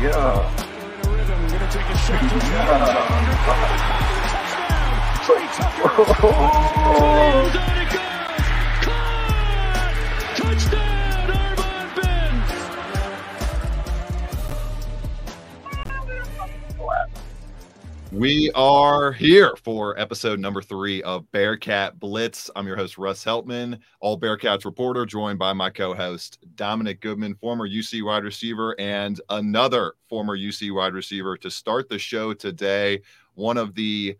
Yeah. We are here for episode number three of Bearcat Blitz. I'm your host, Russ Heltman, all Bearcats reporter, joined by my co host, Dominick Goodman, former UC wide receiver, and another former UC wide receiver to start the show today. One of the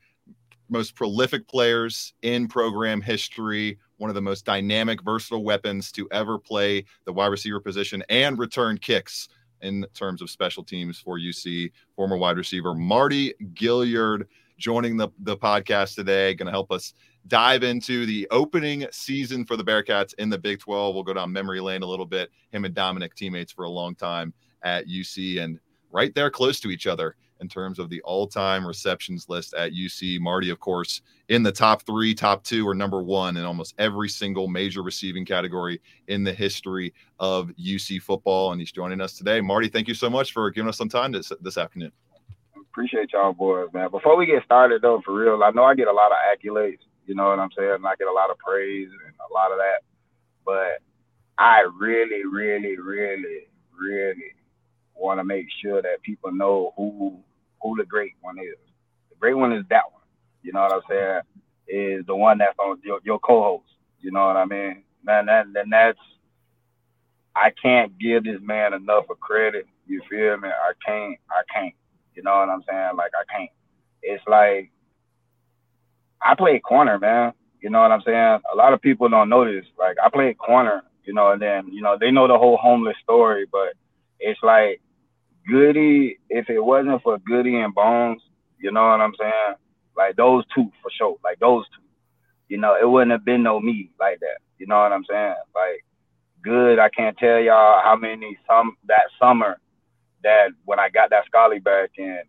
most prolific players in program history, one of the most dynamic, versatile weapons to ever play the wide receiver position and return kicks in terms of special teams for UC, former wide receiver Mardy Gilyard joining the, the podcast today, going to help us dive into the opening season for the Bearcats in the Big 12. We'll go down memory lane a little bit. Him and Dominick, teammates for a long time at UC and right there close to each other in terms of the all-time receptions list at UC. Mardy, of course, in the top three, top two, or number one in almost every single major receiving category in the history of UC football, and he's joining us today. Mardy, thank you so much for giving us some time this this afternoon. Appreciate y'all boys, man. Before we get started, though, for real, I know I get a lot of accolades. You know what I'm saying? I get a lot of praise and a lot of that, but I really, really, really, really want to make sure that people know who who the great one is. The great one is that one. You know what I'm saying? Is the one that's on your, your co-host. You know what I mean? Man, that then that's I can't give this man enough of credit. You feel me? I can't. I can't. You know what I'm saying? Like I can't. It's like I played corner, man. You know what I'm saying? A lot of people don't know this. Like I played corner, you know, and then you know they know the whole homeless story, but it's like Goody, if it wasn't for Goody and Bones, you know what I'm saying? Like those two for sure. Like those two. You know, it wouldn't have been no me like that. You know what I'm saying? Like good, I can't tell y'all how many some that summer that when I got that Scully back and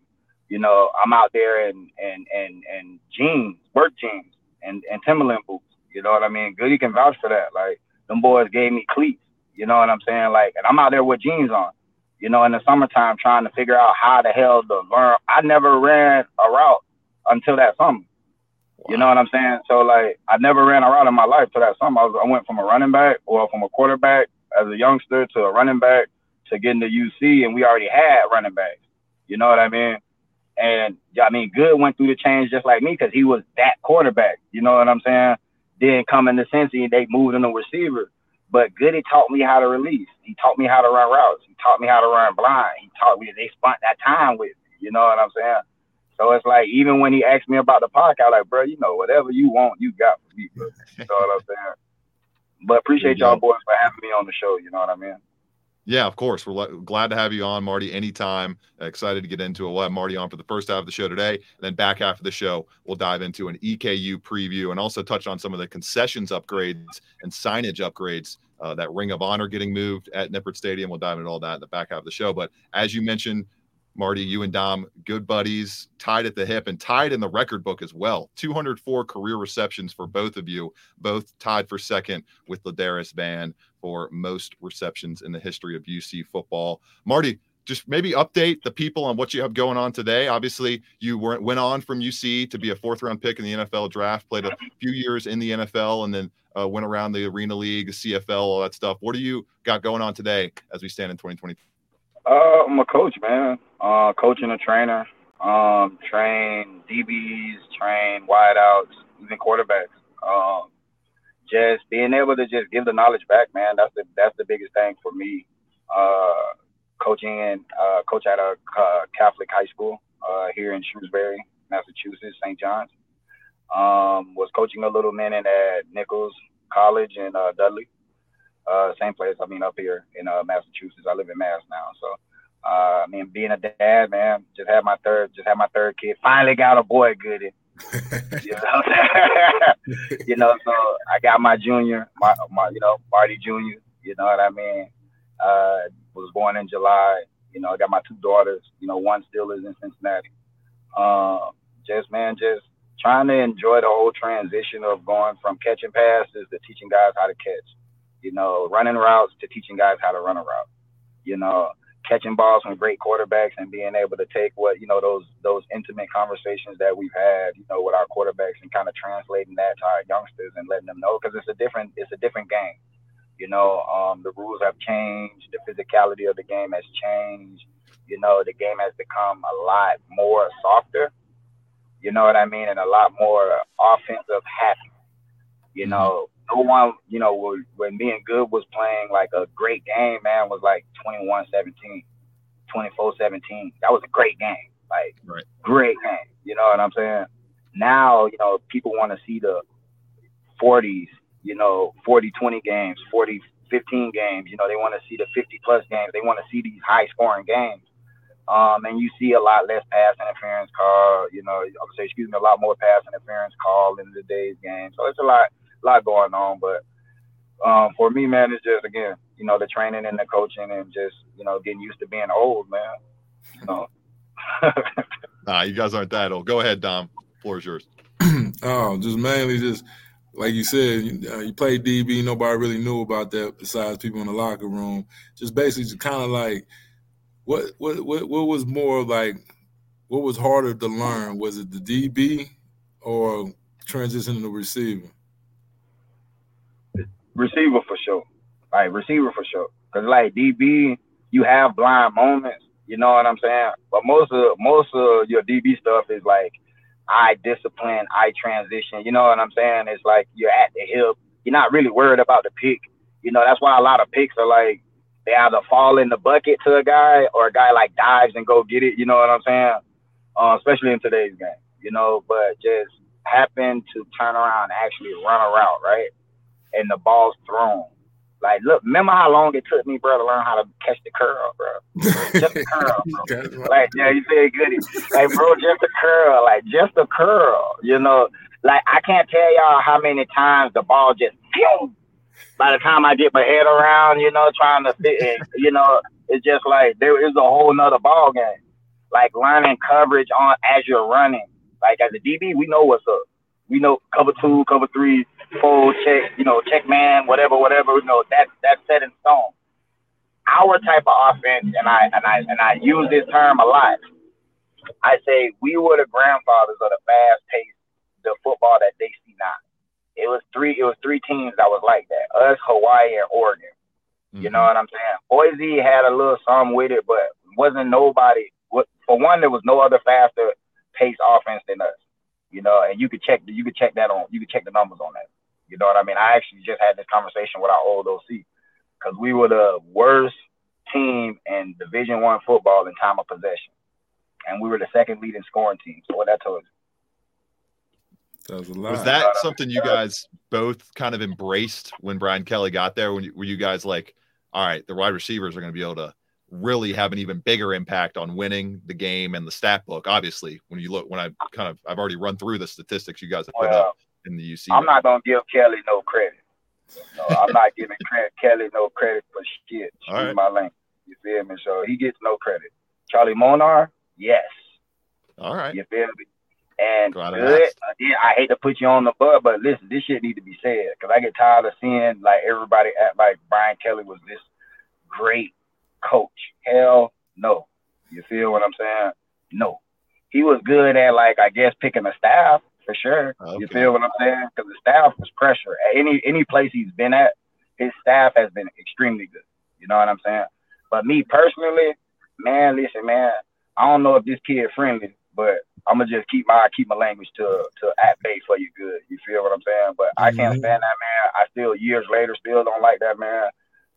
you know, I'm out there in and and and jeans, work jeans and, and Timberland boots. You know what I mean? Goody can vouch for that. Like them boys gave me cleats. You know what I'm saying? Like and I'm out there with jeans on you know, in the summertime trying to figure out how the hell to learn. I never ran a route until that summer. Wow. You know what I'm saying? So like I never ran a route in my life till that summer. I, was, I went from a running back or from a quarterback as a youngster to a running back to getting to UC and we already had running backs. You know what I mean? And I mean, Good went through the change just like me because he was that quarterback. You know what I'm saying? Then coming to Cincy, they moved him to receiver. But Goody taught me how to release. He taught me how to run routes. He taught me how to run blind. He taught me they spent that time with me. You know what I'm saying? So it's like even when he asked me about the podcast, like, bro, you know, whatever you want, you got for me, bro. You know what I'm saying? But appreciate y'all boys for having me on the show. You know what I mean? Yeah, of course. We're glad to have you on, Mardy, anytime. Excited to get into it. We'll have Mardy on for the first half of the show today. And then back of the show, we'll dive into an EKU preview and also touch on some of the concessions upgrades and signage upgrades. Uh, that Ring of Honor getting moved at Nippert Stadium. We'll dive into all that in the back half of the show. But as you mentioned, Mardy, you and Dom, good buddies, tied at the hip and tied in the record book as well. 204 career receptions for both of you, both tied for second with Ladarius Van for most receptions in the history of UC football. Mardy, just maybe update the people on what you have going on today. Obviously, you went went on from UC to be a fourth round pick in the NFL draft, played a few years in the NFL, and then uh, went around the Arena League, CFL, all that stuff. What do you got going on today as we stand in 2020? Uh, I'm a coach, man. Uh, coaching a trainer. Um, train DBs, train wideouts, even quarterbacks. Um, just being able to just give the knowledge back, man. That's the that's the biggest thing for me. Uh, coaching and uh, coach at a uh, Catholic high school uh, here in Shrewsbury, Massachusetts, St. John's. Um, was coaching a little minute at Nichols College in uh, Dudley. Uh, same place. I mean, up here in uh, Massachusetts. I live in Mass now, so uh, I mean, being a dad, man, just had my third, just had my third kid. Finally got a boy, goody. you know, you know. So I got my junior, my, my, you know, Mardy Junior. You know what I mean? Uh, was born in July. You know, I got my two daughters. You know, one still is in Cincinnati. Uh, just man, just trying to enjoy the whole transition of going from catching passes to teaching guys how to catch. You know, running routes to teaching guys how to run a route. You know, catching balls from great quarterbacks and being able to take what you know those those intimate conversations that we've had you know with our quarterbacks and kind of translating that to our youngsters and letting them know because it's a different it's a different game. You know um, the rules have changed the physicality of the game has changed you know the game has become a lot more softer. You know what i mean? And a lot more offensive happy you mm-hmm. know no one, you know, when me and Good was playing like a great game, man, was like 21 17, 24 17. That was a great game. Like, right. great game. You know what I'm saying? Now, you know, people want to see the 40s, you know, 40 20 games, 40 15 games. You know, they want to see the 50 plus games. They want to see these high scoring games. Um, and you see a lot less pass interference call, you know, I would say, excuse me, a lot more pass interference call in today's game. So it's a lot lot going on. But um, for me, man, it's just again, you know, the training and the coaching and just you know getting used to being old, man. You know. nah, you guys aren't that old. Go ahead, Dom. Floor is yours. oh, just mainly just like you said, you, uh, you played DB. Nobody really knew about that besides people in the locker room. Just basically, just kind of like what what what what was more like what was harder to learn? Was it the DB or transitioning to receiver? Receiver for sure. Like receiver for sure. Cause like DB, you have blind moments. You know what I'm saying? But most of most of your DB stuff is like eye discipline, eye transition. You know what I'm saying? It's like you're at the hip. You're not really worried about the pick. You know, that's why a lot of picks are like they either fall in the bucket to a guy or a guy like dives and go get it. You know what I'm saying? Uh, especially in today's game. You know, but just happen to turn around and actually run a route, right? And the ball's thrown. Like, look, remember how long it took me, bro, to learn how to catch the curl, bro? Just a curl, bro. like, yeah, you said good. Like, bro, just a curl, like, just a curl, you know? Like, I can't tell y'all how many times the ball just, pew! by the time I get my head around, you know, trying to fit in, you know, it's just like there is a whole nother ball game. Like learning coverage on as you're running. Like as a DB, we know what's up. We know cover two, cover three, full check, you know, check man, whatever, whatever, you know, that that's set in stone. Our type of offense, and I and I and I use this term a lot. I say we were the grandfathers of the fast paced, the football that they see now. It was three. It was three teams that was like that. Us, Hawaii, and Oregon. Mm-hmm. You know what I'm saying? Boise had a little something with it, but wasn't nobody. For one, there was no other faster paced offense than us. You know, and you could check. You could check that on. You could check the numbers on that. You know what I mean? I actually just had this conversation with our old OC because we were the worst team in Division One football in time of possession, and we were the second leading scoring team. So what that told you. That was, was that something you guys both kind of embraced when Brian Kelly got there? When you, were you guys like, all right, the wide receivers are going to be able to really have an even bigger impact on winning the game and the stat book? Obviously, when you look, when I kind of, I've already run through the statistics you guys have put well, up in the UC. I'm not gonna give Kelly no credit. No, I'm not giving credit, Kelly no credit for shit. Excuse right. my language. You feel me? So he gets no credit. Charlie Molnar, yes. All right. You feel me? And good. Again, I hate to put you on the butt, but listen, this shit need to be said because I get tired of seeing like everybody act like Brian Kelly was this great coach. Hell no. You feel what I'm saying? No. He was good at like I guess picking a staff, for sure. Okay. You feel what I'm saying? Because the staff was pressure. At any any place he's been at, his staff has been extremely good. You know what I'm saying? But me personally, man, listen, man, I don't know if this kid friendly, but I'm gonna just keep my keep my language to to at bay for you good. You feel what I'm saying? But mm-hmm. I can't mm-hmm. stand that man. I still years later still don't like that man.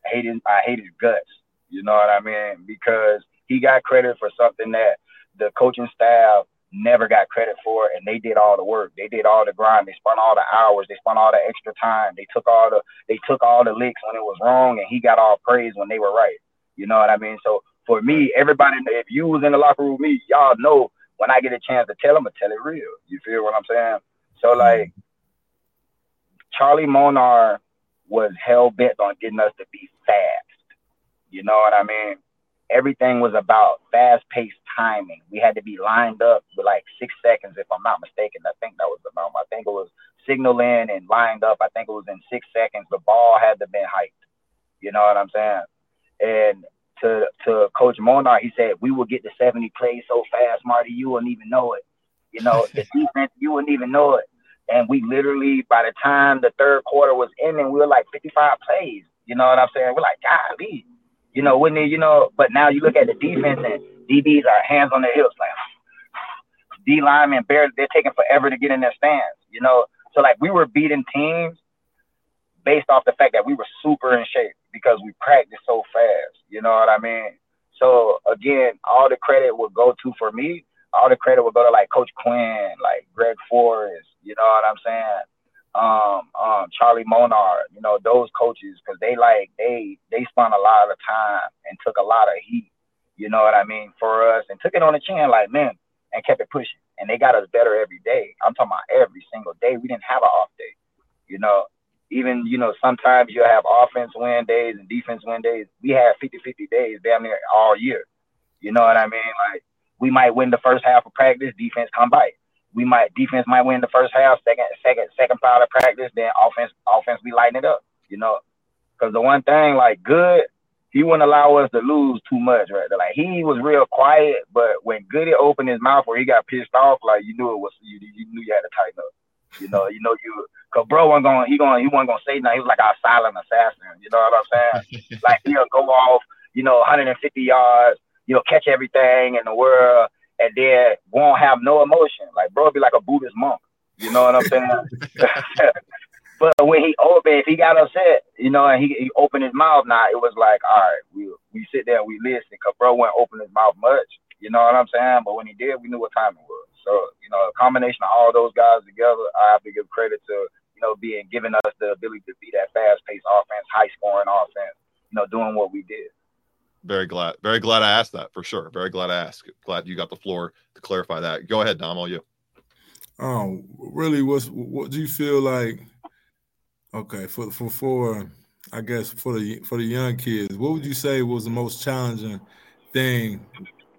I hate his, I hate his guts. You know what I mean? Because he got credit for something that the coaching staff never got credit for and they did all the work. They did all the grind. They spent all the hours. They spent all the extra time. They took all the they took all the licks when it was wrong, and he got all praise when they were right. You know what I mean? So for me, everybody, if you was in the locker room with me, y'all know when I get a chance to tell them, I tell it real. You feel what I'm saying? So like, Charlie Molnar was hell bent on getting us to be fast. You know what I mean? everything was about fast paced timing. We had to be lined up with like six seconds, if I'm not mistaken. I think that was the number. I think it was signaling and lined up. I think it was in six seconds. The ball had to been hyped. You know what I'm saying? And to to Coach Molnar, he said we will get to 70 plays so fast, Mardy, you wouldn't even know it. You know, the defense, you wouldn't even know it. And we literally, by the time the third quarter was ending, we were like 55 plays. You know what I'm saying? We're like, golly, you know, wouldn't you know? But now you look at the defense and DBs are hands on their hips, like D linemen barely they're taking forever to get in their stands. You know, so like we were beating teams based off the fact that we were super in shape because we practiced so fast. You know what I mean? So again, all the credit would go to for me. All the credit would go to like Coach Quinn, like Greg Forrest. You know what I'm saying? Um, um, Charlie Molnar. You know those coaches because they like they they spent a lot of time and took a lot of heat. You know what I mean for us and took it on the chin like man and kept it pushing and they got us better every day. I'm talking about every single day. We didn't have an off day. You know, even, you know, sometimes you'll have offense win days and defense win days. We had 50 50 days damn near all year. You know what I mean? Like, we might win the first half of practice, defense come by. We might defense might win the first half, second second second part of practice, then offense offense be lighting it up. You know, because the one thing like good, he wouldn't allow us to lose too much, right? Like he was real quiet, but when Goody opened his mouth or he got pissed off, like you knew it was you, you knew you had to tighten up. You know, you know you cause bro wasn't going he going he wasn't gonna say nothing. He was like our silent assassin. You know what I'm saying? like he'll go off, you know, 150 yards, you know, catch everything in the world, and then won't have no emotion. Like bro, be like a Buddhist monk. You know what I'm saying? but when he opened, if he got upset, you know, and he, he opened his mouth, now it was like, all right, we we sit there, we listen, cause bro wouldn't open his mouth much. You know what I'm saying? But when he did, we knew what time it was. So, you know, a combination of all those guys together, I have to give credit to, you know, being giving us the ability to be that fast paced offense, high scoring offense, you know, doing what we did. Very glad, very glad I asked that for sure. Very glad I asked. Glad you got the floor to clarify that. Go ahead, Dom, all you. Um, really, what's what do you feel like? Okay, for for for I guess for the for the young kids, what would you say was the most challenging thing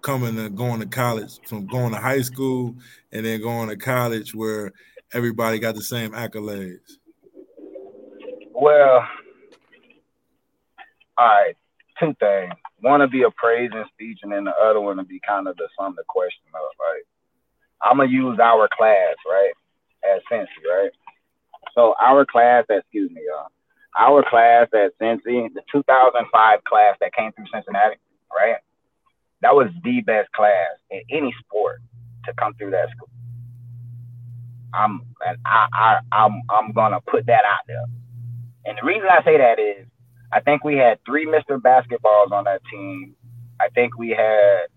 coming to going to college, from going to high school and then going to college where everybody got the same accolades? Well, all right, two things. One to be a praising speech, and then the other one to be kind of the some the question of right. I'm gonna use our class right at Cincy, right? So our class, excuse me, y'all. Our class at Cincy, the 2005 class that came through Cincinnati, right? that was the best class in any sport to come through that school. I'm and I, I I'm I'm gonna put that out there. And the reason I say that is I think we had three Mr. Basketballs on that team. I think we had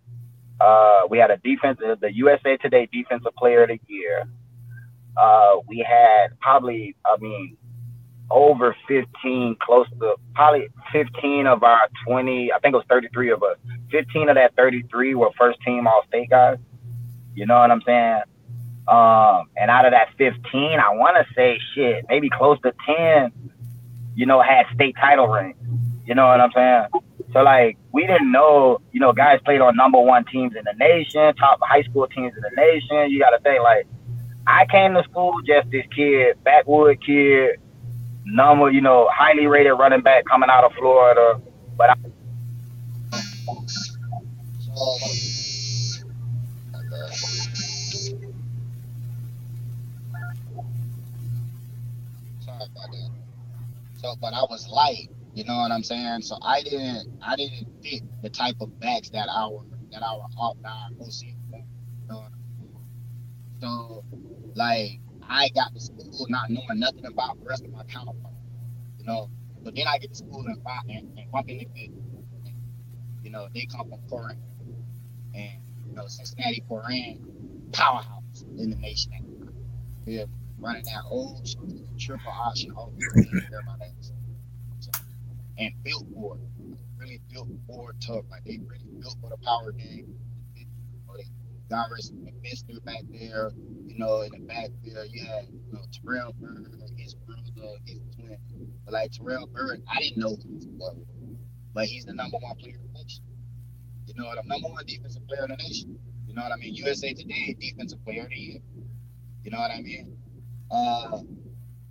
uh, we had a defense the USA Today Defensive Player of the Year. Uh, we had probably I mean over 15, close to probably 15 of our 20, I think it was 33 of us. 15 of that 33 were first team all state guys. You know what I'm saying? Um, and out of that 15, I want to say shit, maybe close to 10, you know, had state title rings. You know what I'm saying? So like we didn't know, you know, guys played on number one teams in the nation, top high school teams in the nation. You got to think like, I came to school just this kid, backwood kid, number, you know, highly rated running back coming out of Florida. But I was light, you know what I'm saying? So I didn't, I didn't fit the type of backs that our that our off nine OC. So, like I got to school not knowing nothing about the rest of my counterparts. You know, but then I get to school and find and, and bump into people. You know, they come from Colerain. And you know, Cincinnati Colerain powerhouse in the nation. Yeah, running that old triple option oh, all and built for it. Really built for tough. Like they really built for the power game. You know, they got Mister back there you know, in the backfield, you had you know, Terrell Bird, his brother, his twin. But like Terrell Bird, I didn't know who he was, but he's the number one player in the nation. You know, the number one defensive player in the nation. You know what I mean? USA Today defensive player of the year. You know what I mean? Uh,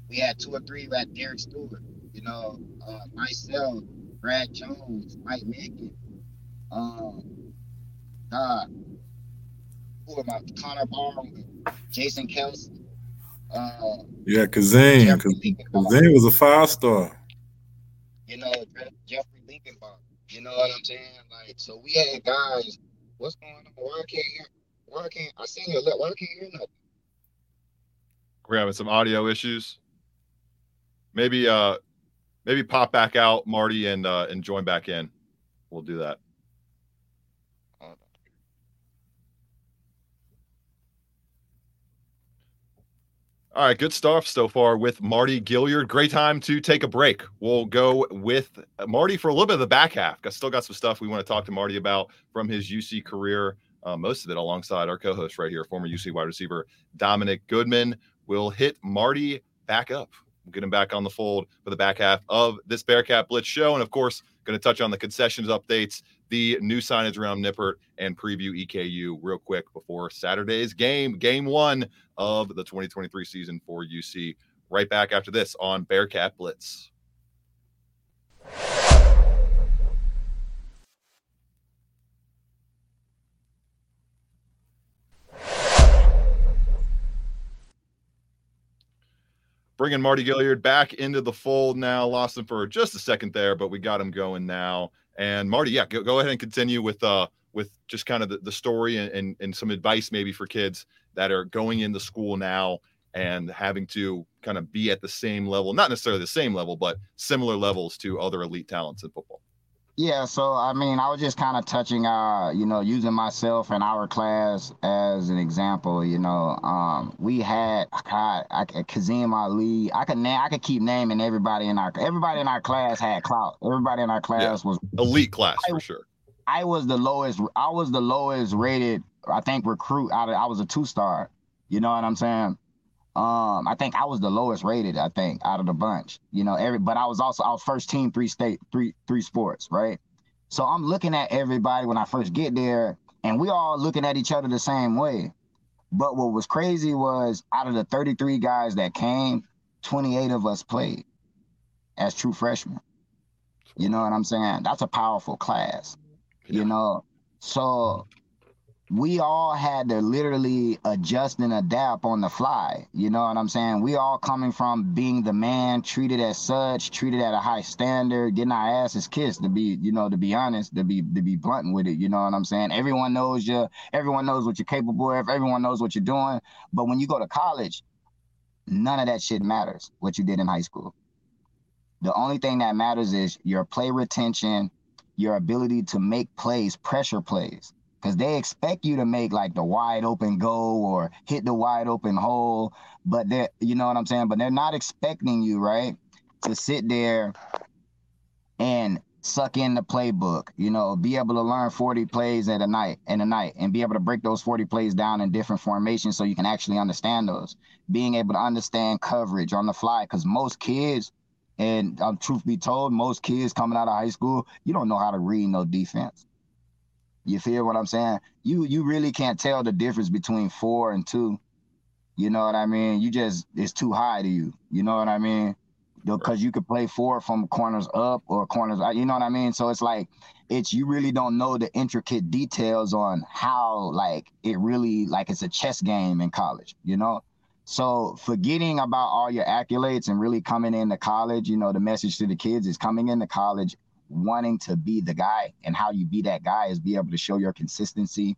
we had two or three like Derek Stewart. You know, uh, myself, Brad Jones, Mike Mickens. Um, uh, who am I? Connor Barr, Jason Kelce. Uh, yeah, Kazim. Jeffrey Kazim was a five star. You know, Jeffrey Lincolnbaum. You know what I'm saying? Like, so we had guys. What's going on? Why I can't hear? Why I can't? I seen your lip. Why I can't hear nothing? We're having some audio issues. Maybe uh maybe pop back out, Mardy, and uh and join back in. We'll do that. All right, good stuff so far with Mardy Gilyard. Great time to take a break. We'll go with Mardy for a little bit of the back half. I still got some stuff we want to talk to Mardy about from his UC career, uh, most of it alongside our co-host right here, former UC wide receiver Dominick Goodman. We'll hit Mardy back up. We'll get him back on the fold for the back half of this Bearcat Blitz show, and of course, going to touch on the concessions updates, the new signage around Nippert, and preview EKU real quick before Saturday's game, game one of the 2023 season for UC. Right back after this on Bearcat Blitz. Bringing Mardy Gilyard back into the fold now. Lost him for just a second there, but we got him going now. And Mardy, yeah, go, go ahead and continue with uh with just kind of the, the story and, and, and some advice maybe for kids that are going into school now and having to kind of be at the same level, not necessarily the same level, but similar levels to other elite talents in football. Yeah, so I mean, I was just kind of touching, uh, you know, using myself and our class as an example. You know, um, we had God, I, Kazim Ali. I could name, I could keep naming everybody in our everybody in our class had clout. Everybody in our class yeah. was elite class I, for sure. I was the lowest. I was the lowest rated. I think recruit out of. I was a two star. You know what I'm saying? Um, I think I was the lowest rated, I think, out of the bunch. You know, every but I was also I was first team three state, three three sports, right? So I'm looking at everybody when I first get there, and we all looking at each other the same way. But what was crazy was out of the 33 guys that came, 28 of us played as true freshmen. You know what I'm saying? That's a powerful class. Yeah. You know, so we all had to literally adjust and adapt on the fly. You know what I'm saying? We all coming from being the man, treated as such, treated at a high standard, getting our asses kissed. To be, you know, to be honest, to be to be blunt with it. You know what I'm saying? Everyone knows you. Everyone knows what you're capable of. Everyone knows what you're doing. But when you go to college, none of that shit matters. What you did in high school. The only thing that matters is your play retention, your ability to make plays, pressure plays because they expect you to make like the wide open goal or hit the wide open hole but they're you know what i'm saying? But they're not expecting you right to sit there and suck in the playbook you know be able to learn 40 plays at a night in a night and be able to break those 40 plays down in different formations so you can actually understand those. Being able to understand coverage on the fly because most kids and um, truth be told most kids coming out of high school you don't know how to read no defense you feel what I'm saying? You you really can't tell the difference between four and two. You know what I mean? You just it's too high to you. You know what I mean? Because you could play four from corners up or corners. Uh, you know what I mean? So it's like it's you really don't know the intricate details on how like it really like it's a chess game in college. You know. So forgetting about all your accolades and really coming into college, you know, the message to the kids is coming into college wanting to be the guy and how you be that guy is be able to show your consistency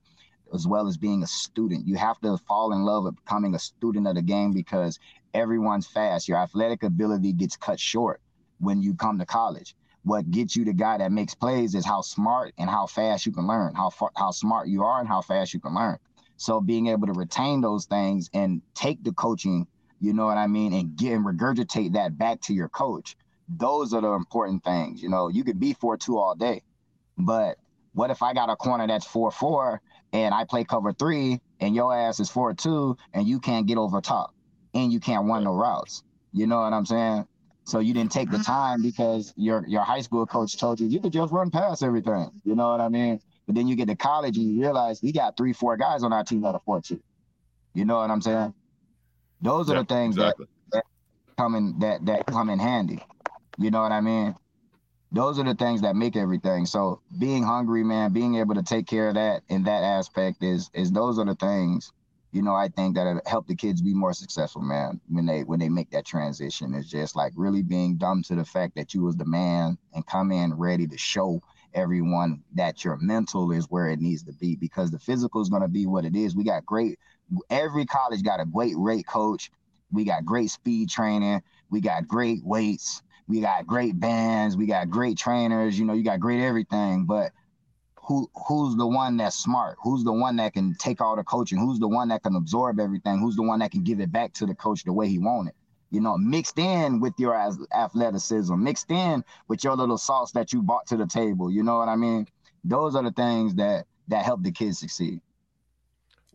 as well as being a student. You have to fall in love with becoming a student of the game because everyone's fast. Your athletic ability gets cut short when you come to college. What gets you the guy that makes plays is how smart and how fast you can learn, how far, how smart you are and how fast you can learn. So being able to retain those things and take the coaching, you know what I mean, and get and regurgitate that back to your coach those are the important things. You know, you could be four two all day, but what if I got a corner that's four four and I play cover three and your ass is four two and you can't get over top and you can't run no routes. You know what I'm saying? So you didn't take the mm-hmm. time because your your high school coach told you you could just run past everything. You know what I mean? But then you get to college and you realize we got three, four guys on our team that are four two. You know what I'm saying? Those are yeah, the things exactly. that, that come in that that come in handy. You know what I mean? those are the things that make everything. So being hungry, man, being able to take care of that in that aspect is is those are the things, you know, I think that help the kids be more successful, man, when they when they make that transition. It's just like really being dumb to the fact that you was the man and come in ready to show everyone that your mental is where it needs to be because the physical is going to be what it is. We got great every college got a great rate coach. We got great speed training. We got great weights we got great bands, we got great trainers, you know, you got great everything, but who who's the one that's smart? Who's the one that can take all the coaching? Who's the one that can absorb everything? Who's the one that can give it back to the coach the way he wanted? You know, mixed in with your athleticism, mixed in with your little sauce that you brought to the table. You know what I mean? Those are the things that that help the kids succeed.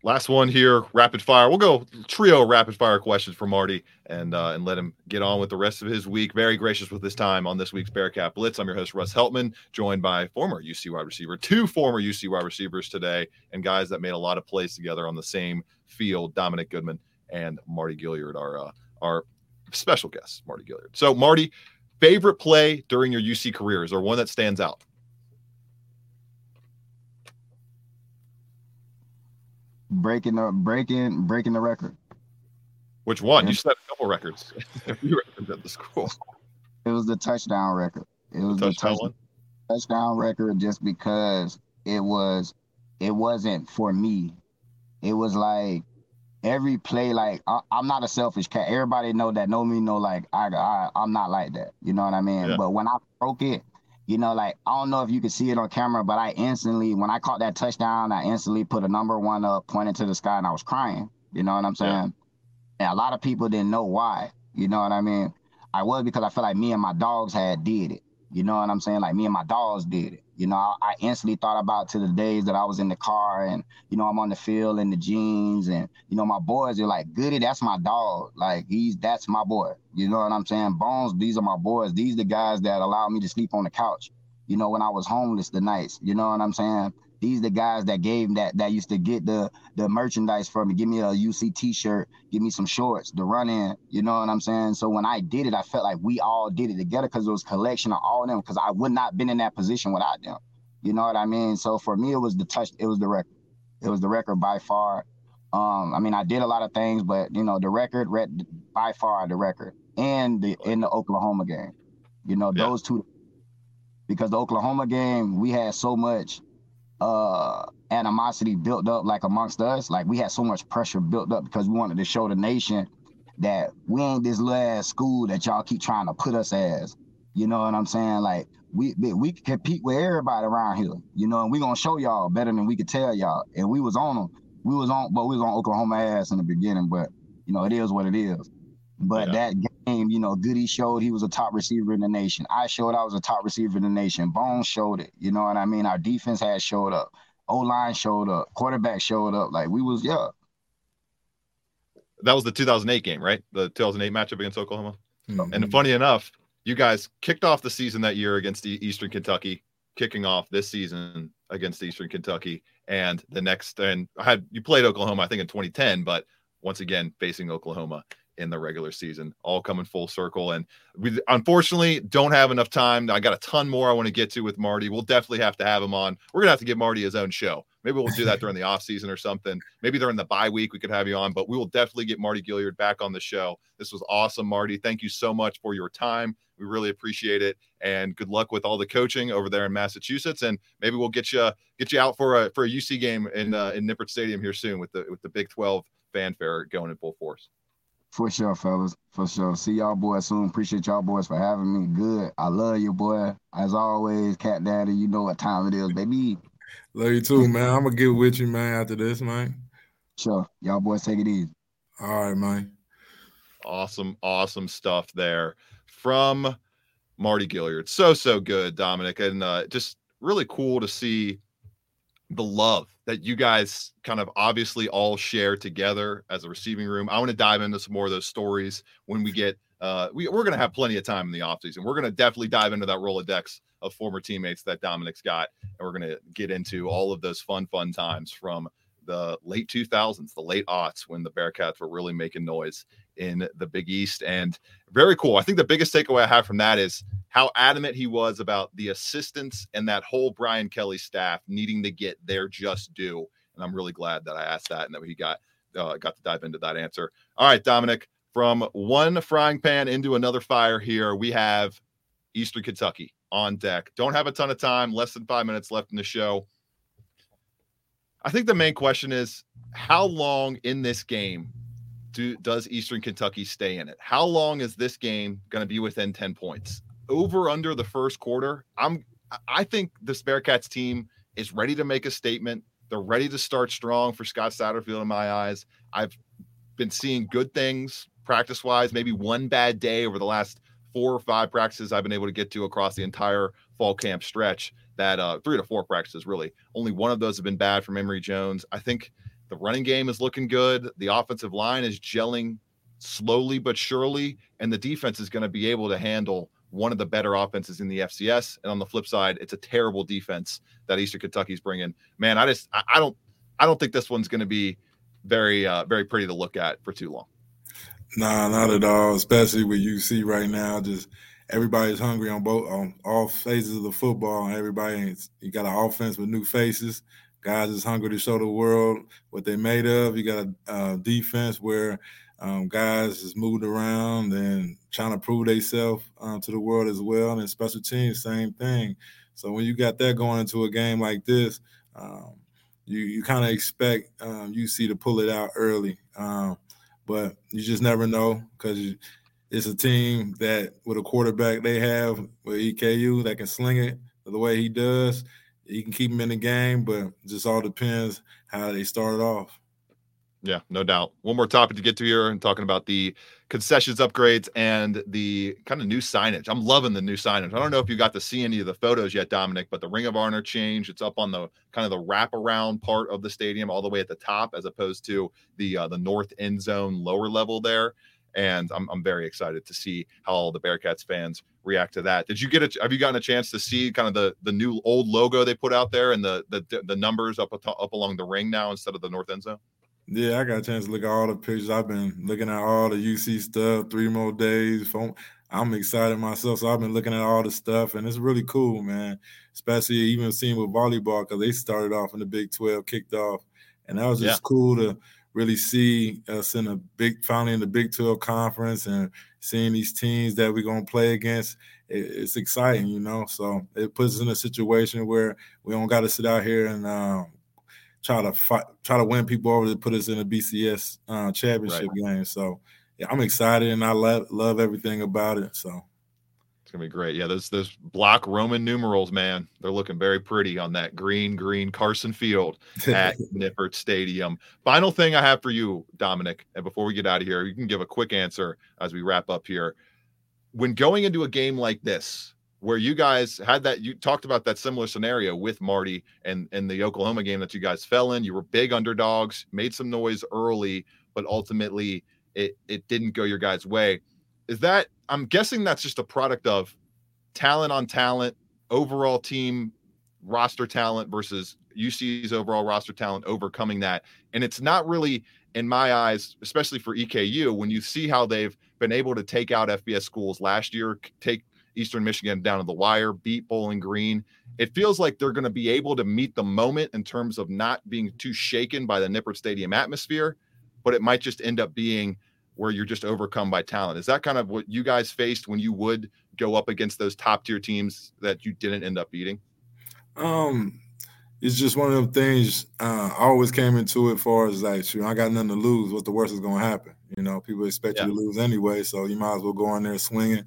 Last one here, rapid fire. We'll go trio rapid fire questions for Mardy and uh, and let him get on with the rest of his week. Very gracious with his time on this week's Bearcat Blitz. I'm your host Russ Heltman, joined by former UC wide receiver, two former UC wide receivers today, and guys that made a lot of plays together on the same field. Dominick Goodman and Mardy Gilyard, our uh, our special guest, Mardy Gilyard. So, Mardy, favorite play during your UC careers, or one that stands out? Breaking the breaking breaking the record. Which one? You set a couple records. you at the school. It was the touchdown record. It was the, touchdown, the touch, touchdown record just because it was it wasn't for me. It was like every play like I, am not a selfish cat. Everybody know that know me know like I, I I'm not like that. You know what I mean? Yeah. But when I broke it, you know, like I don't know if you can see it on camera, but I instantly, when I caught that touchdown, I instantly put a number one up, pointed to the sky, and I was crying. You know what I'm saying? Yeah. And a lot of people didn't know why. You know what I mean? I was because I felt like me and my dogs had did it. You know what I'm saying? Like me and my dogs did it. You know, I, I, instantly thought about to the days that I was in the car and, you know, I'm on the field in the jeans and, you know, my boys are like, Goody, that's my dog. Like he's that's my boy. You know what I'm saying? Bones, these are my boys. These the guys that allowed me to sleep on the couch, you know, when I was homeless the nights. You know what I'm saying? These the guys that gave that that used to get the the merchandise for me. Give me a UC t-shirt, give me some shorts, the run in. You know what I'm saying? So when I did it, I felt like we all did it together because it was collection of all of them. Because I would not been in that position without them. You know what I mean? So for me, it was the touch. It was the record. It was the record by far. Um, I mean, I did a lot of things, but you know, the record, by far, the record, and the in the Oklahoma game. You know, yeah. those two. Because the Oklahoma game, we had so much uh animosity built up like amongst us. Like we had so much pressure built up because we wanted to show the nation that we ain't this little ass school that y'all keep trying to put us as. You know what I'm saying? Like we we compete with everybody around here. You know, and we gonna show y'all better than we could tell y'all. And we was on them. We was on, but we was on Oklahoma ass in the beginning. But you know, it is what it is. But yeah. that game, you know, Goody showed he was a top receiver in the nation. I showed I was a top receiver in the nation. Bones showed it. You know what I mean? Our defense had showed up. O line showed up. Quarterback showed up. Like we was, yeah. That was the 2008 game, right? The 2008 matchup against Oklahoma. Mm-hmm. And funny enough, you guys kicked off the season that year against the Eastern Kentucky, kicking off this season against Eastern Kentucky, and the next and I had you played Oklahoma, I think in 2010, but once again facing Oklahoma in the regular season, all coming full circle. And we unfortunately don't have enough time. I got a ton more I want to get to with Mardy. We'll definitely have to have him on. We're gonna have to give Mardy his own show. Maybe we'll do that during the off season or something. Maybe during the bye week we could have you on, but we will definitely get Mardy Gilyard back on the show. This was awesome, Mardy. Thank you so much for your time. We really appreciate it, and good luck with all the coaching over there in Massachusetts. And maybe we'll get you get you out for a for a UC game in uh, in Nippert Stadium here soon with the with the Big 12 fanfare going in full force. For sure, fellas. For sure. See y'all boys soon. Appreciate y'all boys for having me. Good. I love you, boy. As always, Cat Daddy, you know what time it is, baby. Love you too, man. I'm gonna get with you, man, after this, man. Sure. Y'all boys take it easy. All right, man. Awesome, awesome stuff there from Mardy Gilyard. So, so good, Dominick. And uh, just really cool to see the love that you guys kind of obviously all share together as a receiving room. I want to dive into some more of those stories when we get uh we, we're gonna have plenty of time in the offseason. We're gonna definitely dive into that Rolodex of former teammates that Dominick's got, and we're gonna get into all of those fun, fun times from the late 2000s, the late aughts when the Bearcats were really making noise in the Big East. And very cool. I think the biggest takeaway I have from that is how adamant he was about the assistants and that whole Brian Kelly staff needing to get their just due. And I'm really glad that I asked that and that he got uh, got to dive into that answer. All right, Dominick, from one frying pan into another fire here, we have Eastern Kentucky on deck. Don't have a ton of time, less than five minutes left in the show. I think the main question is how long in this game do, does Eastern Kentucky stay in it? How long is this game going to be within 10 points? Over under the first quarter, I'm I think this Bearcats team is ready to make a statement. They're ready to start strong for Scott Satterfield in my eyes. I've been seeing good things practice wise, maybe one bad day over the last four or five practices I've been able to get to across the entire fall camp stretch. That uh, three to four practices, really. Only one of those have been bad from Emory Jones. I think the running game is looking good. The offensive line is gelling slowly but surely, and the defense is going to be able to handle one of the better offenses in the FCS. And on the flip side, it's a terrible defense that Eastern Kentucky's bringing. Man, I just I, don't I don't think this one's going to be very uh, very pretty to look at for too long. Nah, not at all. Especially with UC right now, just everybody's hungry on both on all phases of the football. Everybody, you got an offense with new faces. Guys is hungry to show the world what they made of. You got a defense where um, guys is moved around and trying to prove themselves um, to the world as well. And special teams, same thing. So when you got that going into a game like this, um, you you kind of expect um, UC to pull it out early, um, but you just never know because it's a team that with a quarterback they have with EKU that can sling it the way he does. You can keep them in the game, but just all depends how they started off. Yeah, no doubt. One more topic to get to here and talking about the concessions upgrades and the kind of new signage. I'm loving the new signage. I don't know if you got to see any of the photos yet, Dominick, but the Ring of Honor change. It's up on the kind of the wraparound part of the stadium, all the way at the top, as opposed to the uh, the north end zone lower level there. And I'm I'm very excited to see how all the Bearcats fans react to that. Did you get a? Have you gotten a chance to see kind of the the new old logo they put out there and the the the numbers up up along the ring now instead of the north end zone? Yeah, I got a chance to look at all the pictures. I've been looking at all the UC stuff, three more days. I'm excited myself. So I've been looking at all the stuff, and it's really cool, man. Especially even seeing with volleyball, because they started off in the Big 12, kicked off. And that was just yeah. cool to really see us in a big, finally in the Big 12 conference and seeing these teams that we're going to play against. It's exciting, you know. So it puts us in a situation where we don't got to sit out here and um, try to fight, try to win people over to put us in a BCS uh, championship right. game. So yeah, I'm excited and I love love everything about it. So it's gonna be great. Yeah, those those block Roman numerals, man, they're looking very pretty on that green green Carson Field at Nippert Stadium. Final thing I have for you, Dominick, and before we get out of here, you can give a quick answer as we wrap up here. When going into a game like this, where you guys had that you talked about that similar scenario with Mardy and and the Oklahoma game that you guys fell in. You were big underdogs, made some noise early, but ultimately it it didn't go your guys' way. Is that I'm guessing that's just a product of talent on talent, overall team roster talent versus UC's overall roster talent overcoming that. And it's not really in my eyes, especially for EKU, when you see how they've been able to take out FBS schools last year, take Eastern Michigan down to the wire, beat Bowling Green. It feels like they're going to be able to meet the moment in terms of not being too shaken by the Nippert Stadium atmosphere, but it might just end up being where you're just overcome by talent. Is that kind of what you guys faced when you would go up against those top tier teams that you didn't end up beating? Um, it's just one of them things. Uh, I always came into it for as like, you I got nothing to lose. What the worst is going to happen? You know, people expect yeah. you to lose anyway, so you might as well go in there swinging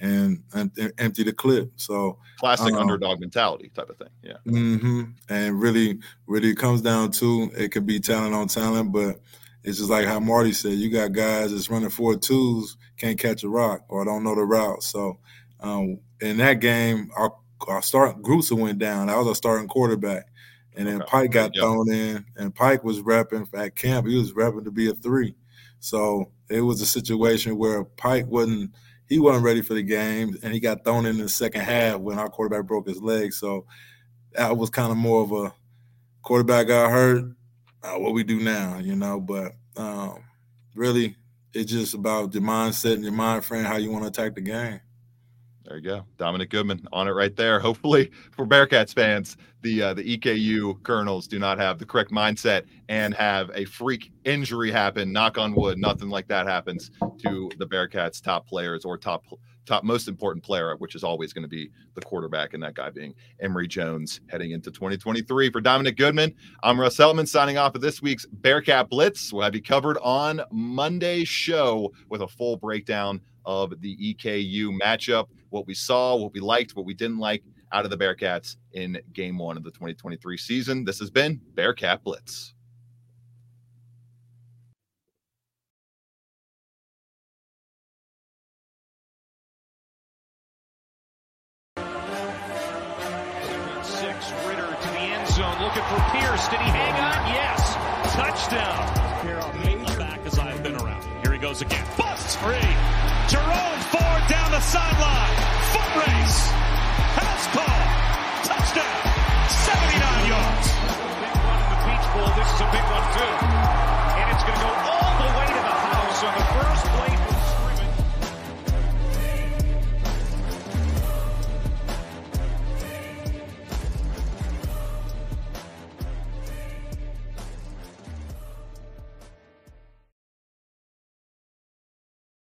and, and, and empty the clip. So classic um, underdog mentality type of thing. Yeah. Mm-hmm. And really, really comes down to it could be talent on talent, but it's just like how Mardy said, you got guys that's running four twos, can't catch a rock or don't know the route. So um, in that game, our, our start Grutza went down. I was a starting quarterback. And then okay. Pike got thrown in, and Pike was repping at camp. He was repping to be a three. So it was a situation where Pike wasn't – he wasn't ready for the game, and he got thrown in the second half when our quarterback broke his leg. So that was kind of more of a quarterback got hurt. Uh, what we do now, you know, but um, really, it's just about your mindset and your mind frame, how you want to attack the game. There you go, Dominick Goodman on it right there. Hopefully, for Bearcats fans, the uh, the EKU Colonels do not have the correct mindset and have a freak injury happen. Knock on wood, nothing like that happens to the Bearcats' top players or top top most important player, which is always going to be the quarterback, and that guy being Emory Jones heading into 2023. For Dominick Goodman, I'm Russ Heltman signing off of this week's Bearcat Blitz. We'll have you covered on Monday's show with a full breakdown of the EKU matchup, what we saw, what we liked, what we didn't like out of the Bearcats in game one of the 2023 season. This has been Bearcat Blitz. looking for Pierce. Did he hang on? Yes. Touchdown. Back as I've been around. Here he goes again. Busts free. Jerome Ford down the sideline. Foot race. House call. Touchdown. 79 yards. Big one in the Peach Bowl. This is a big one, too. And it's going to go all the way to the house on the first play